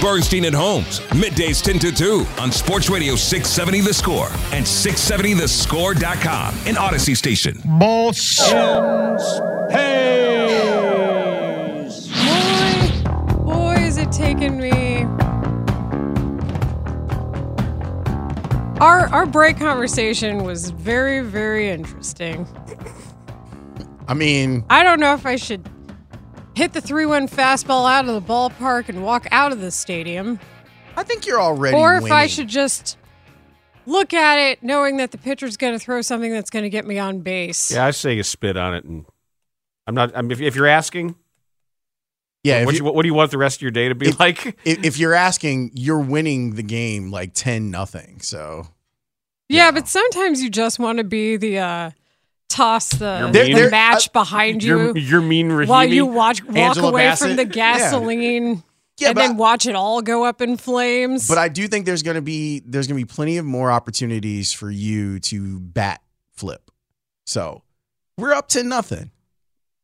Bernstein and Holmes, middays 10 to 2 on Sports Radio 670 The Score and 670thescore.com, an Audacy station. Boss. Boy, boy, is it taking me. Our our break conversation was very very interesting. I mean, I don't know if I should hit the three one fastball out of the ballpark and walk out of the stadium, I think you're already or if I should just look at it knowing that the pitcher's going to throw something that's going to get me on base. Yeah, I say you spit on it, and I'm not. I mean, if, if you're asking, Yeah, what, you, you, what do you want the rest of your day to be If- like? if, if you're asking, you're winning the game like ten nothing. So Yeah, but sometimes you just want to be the uh, toss the, the mean. Match uh, behind you You're, mean, Rahimi. while you watch walk Angela away Bassett? from the gasoline yeah, and but then watch it all go up in flames. but I do think there's gonna be there's gonna be plenty of more opportunities for you to bat flip. So we're up to nothing.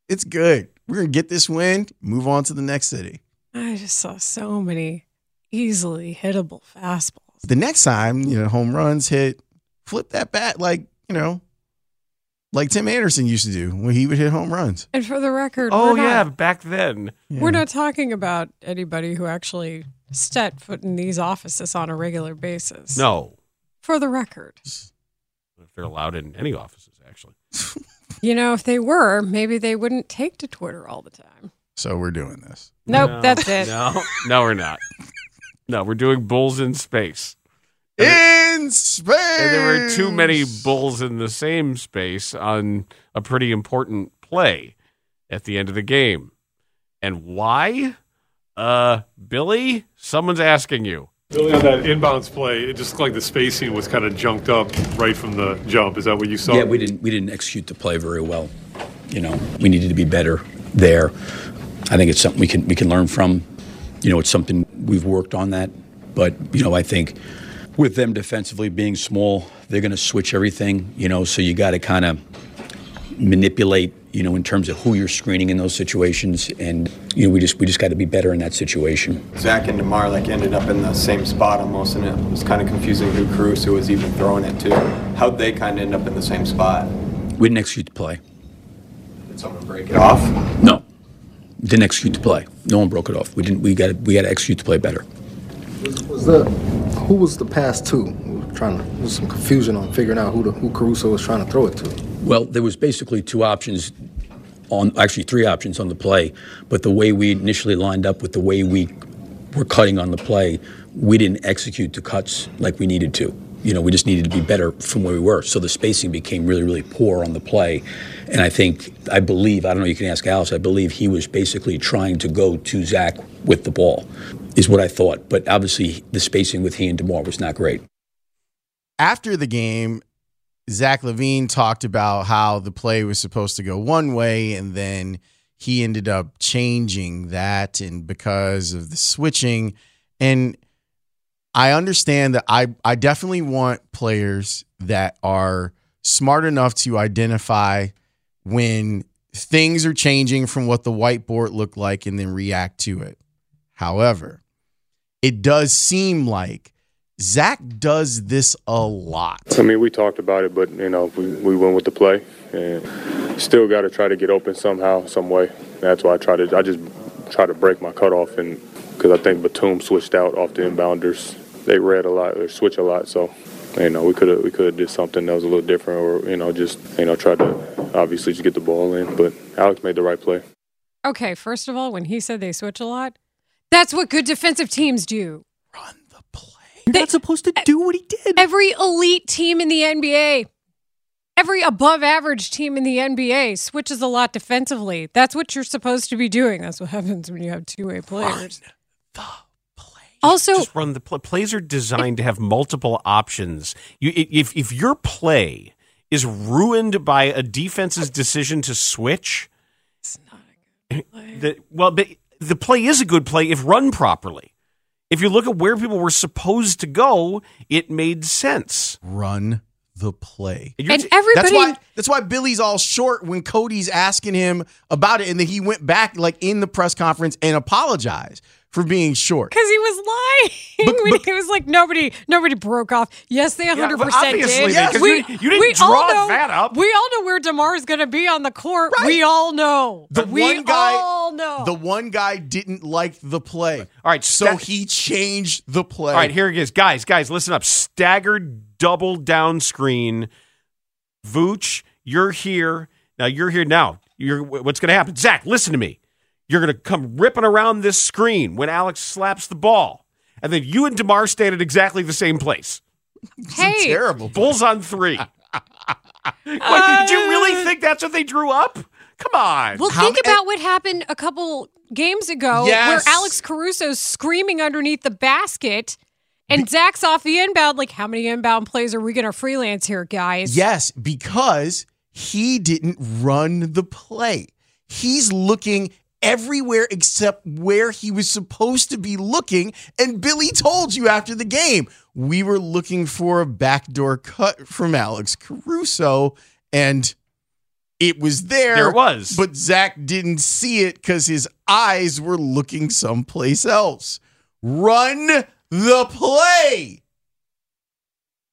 It's good. We're gonna get this win. Move on to the next city. I just saw so many easily hittable fastballs. The next time you know home runs hit, flip that bat like you know, like Tim Anderson used to do when he would hit home runs. And for the record, oh we're yeah, not, back then. we're not talking about anybody who actually set foot in these offices on a regular basis. No, For the record. if they're allowed in any offices, actually. You know, if they were, maybe they wouldn't take to Twitter all the time. So we're doing this. Nope, No, that's it. No, no, we're not. No, we're doing bulls in space. In space. And there were too many bulls in the same space on a pretty important play at the end of the game. And why? Uh, Billy, someone's asking you. Really on that inbounds play, it just looked like the spacing was kind of junked up right from the jump. Is that what you saw? Yeah, we didn't we didn't execute the play very well. You know, we needed to be better there. I think it's something we can we can learn from. You know, it's something we've worked on that. But you know, I think with them defensively being small, they're going to switch everything. You know, so you got to kind of manipulate. You know, in terms of who you're screening in those situations, and you know, we just we just got to be better in that situation. Zach and DeMar like ended up in the same spot almost, and it was kind of confusing who Caruso was even throwing it to. How'd they kind of end up in the same spot? We didn't execute the play. Did someone break it off? No, didn't execute the play. No one broke it off. We didn't. We got we got to execute the play better. Was the who was the pass to? We were trying to there's some confusion on figuring out who the, who Caruso was trying to throw it to. Well, there was basically two options on actually three options on the play, but the way we initially lined up with the way we were cutting on the play, we didn't execute the cuts like we needed to. You know, we just needed to be better from where we were. So the spacing became really, really poor on the play. And I think, I believe, I don't know, you can ask Alex, I believe he was basically trying to go to Zach with the ball, is what I thought. But obviously, the spacing with he and DeMar was not great. After the game, Zach LaVine talked about how the play was supposed to go one way, and then he ended up changing that, and because of the switching, and I understand that I I definitely want players that are smart enough to identify when things are changing from what the whiteboard looked like and then react to it. However, it does seem like Zach does this a lot. I mean, we talked about it, but you know, we, we went with the play, and still got to try to get open somehow, some way. That's why I try to. I just try to break my cutoff, and because I think Batum switched out off the inbounders. They read a lot, they switch a lot, so you know we could have we could have did something that was a little different, or you know just you know try to obviously just get the ball in. But Alex made the right play. Okay, first of all, when he said they switch a lot, that's what good defensive teams do. Run the play. They- not supposed to do what he did. Every elite team in the NBA, every above average team in the NBA switches a lot defensively. That's what you're supposed to be doing. That's what happens when you have two way players. Also, just run the play. Plays are designed to have multiple options. You, if if your play is ruined by a defense's decision to switch, it's not a good eh, play. The, well, but the play is a good play if run properly. If you look at where people were supposed to go, it made sense. Run the play. You're And everybody, That's why that's why Billy's all short when Cody's asking him about it, and then he went back like in the press conference and apologized for being short. because he was lying when he was like nobody nobody broke off. Yes, they 100 but percent obviously, did. because you- you didn't all draw know, that up. We all know where DeMar is going to be on the court. We all know. The we one guy, all know. the one guy didn't like the play. All right, so sta- he changed the play. All right, here it is. Guys, guys, listen up. Staggered double down screen. Vooch, you're here. Now you're here now. You're what's gonna happen? Zach, listen to me. You're gonna come ripping around this screen when Alex slaps the ball. And then you and DeMar stand at exactly the same place. hey, Terrible. Bulls on three. What, did you really uh. think that's what they drew up? Come on. Well, How think ma- about eh, what happened a couple games ago Yes. where Alex Caruso's screaming underneath the basket and Zach's off the inbound. Like, how many inbound plays are we going to freelance here, guys? Yes, because he didn't run the play. He's looking everywhere except where he was supposed to be looking. And Billy told you after the game, we were looking for a backdoor cut from Alex Caruso, and it was there. There it was. But Zach didn't see it because his eyes were looking someplace else. Run the play.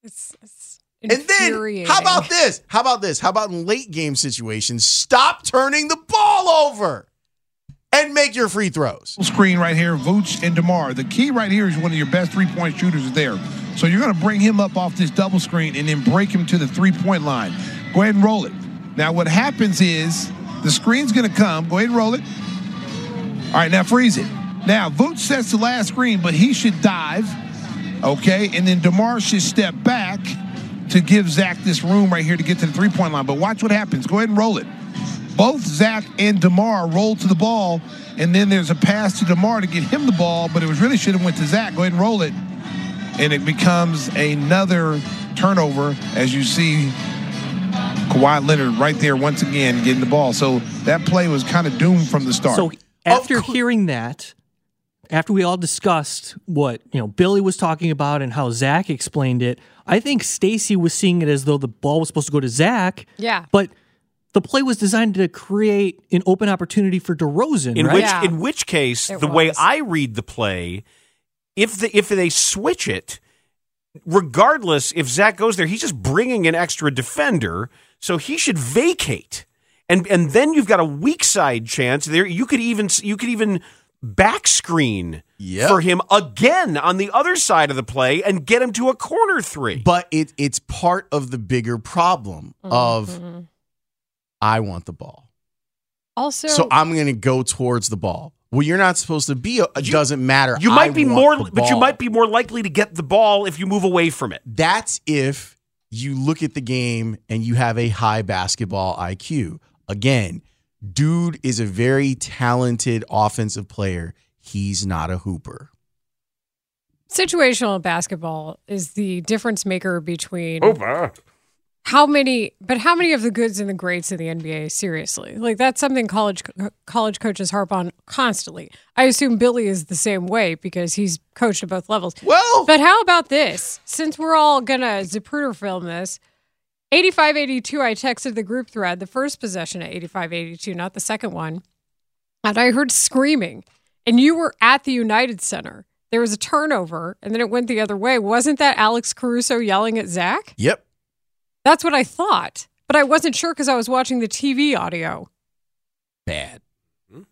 It's, it's And then, how about this? How about this? How about in late game situations, stop turning the ball over and make your free throws? screen right here, Vooch and DeMar. The key right here is one of your best three point shooters is there. So you're going to bring him up off this double screen and then break him to the three point line. Go ahead and roll it. Now, what happens is the screen's going to come. Go ahead and roll it. All right, now freeze it. Now, Vooch sets the last screen, but he should dive. Okay, and then DeMar should step back to give Zach this room right here to get to the three point line. But watch what happens. Go ahead and roll it. Both Zach and DeMar roll to the ball, and then there's a pass to DeMar to get him the ball, but it was really should have went to Zach. Go ahead and roll it. And it becomes another turnover as you see Kawhi Leonard right there once again getting the ball. So that play was kind of doomed from the start. So after hearing that, after we all discussed what you know Billy was talking about and how Zach explained it, I think Stacy was seeing it as though the ball was supposed to go to Zach. Yeah. But the play was designed to create an open opportunity for DeRozan, In right? which in which case, It the way. I read the play, if the if they switch it, regardless if Zach goes there, he's just bringing an extra defender, so he should vacate, and and then you've got a weak side chance there. You could even you could even back screen Yep. for him again on the other side of the play and get him to a corner three. But it it's part of the bigger problem of Mhm. I want the ball. Also, So I'm going to go towards the ball. Well, you're not supposed to be. It doesn't matter. you I might be want more, but you might be more likely to get the ball if you move away from it. That's if you look at the game and you have a high basketball IQ. Again, dude is a very talented offensive player. He's not a hooper. situational basketball is the difference maker between Over. How many but how many of the goods and the greats in the NBA seriously. Like that's something college college coaches harp on constantly. I assume Billy is the same way because he's coached at both levels. Well but how about this? Since we're all gonna Zapruder film this 8582 I texted the group thread the first possession at 8582 not the second one and I heard screaming. And you were at the United Center. There was a turnover and then it went the other way. Wasn't that Alex Caruso yelling at Zach? Yep. That's what I thought, but I wasn't sure because I was watching the TV audio. Bad.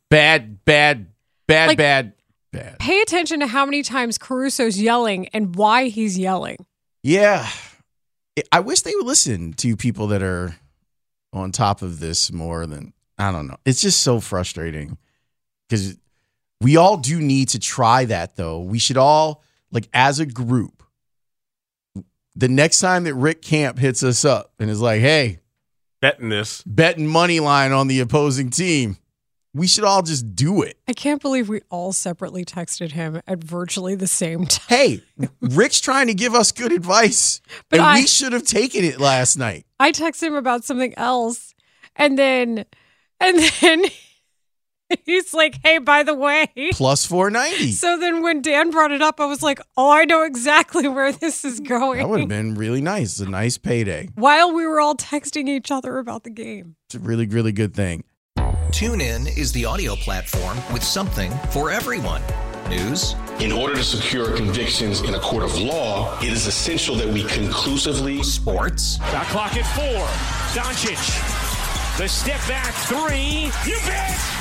Bad, bad, bad, Like- bad, bad. Pay attention to how many times Caruso's yelling and why he's yelling. Yeah. I wish they would listen to people that are on top of this more than, I don't know. It's just so frustrating because we all do need to try that, though. We should all, like, as a group, the next time that Rick Camp hits us up and is like, hey, Betting this. betting money line on the opposing team, We should all just do it. I can't believe we all separately texted him at virtually the same time. Hey, Rick's trying to give us good advice, But and I- we should have taken it last night. I texted him about something else, and then, and then he's like, "Hey, by the way." Plus 490. So then when Dan brought it up, I was like, "Oh, I know exactly where this is going." That would have been really nice. A nice payday. While we were all texting each other about the game. It's a really, really good thing. TuneIn is the audio platform with something for everyone. News, In order to secure convictions in a court of law, it is essential that we conclusively. sports, Shot clock at four. Doncic. The step back three. You bet.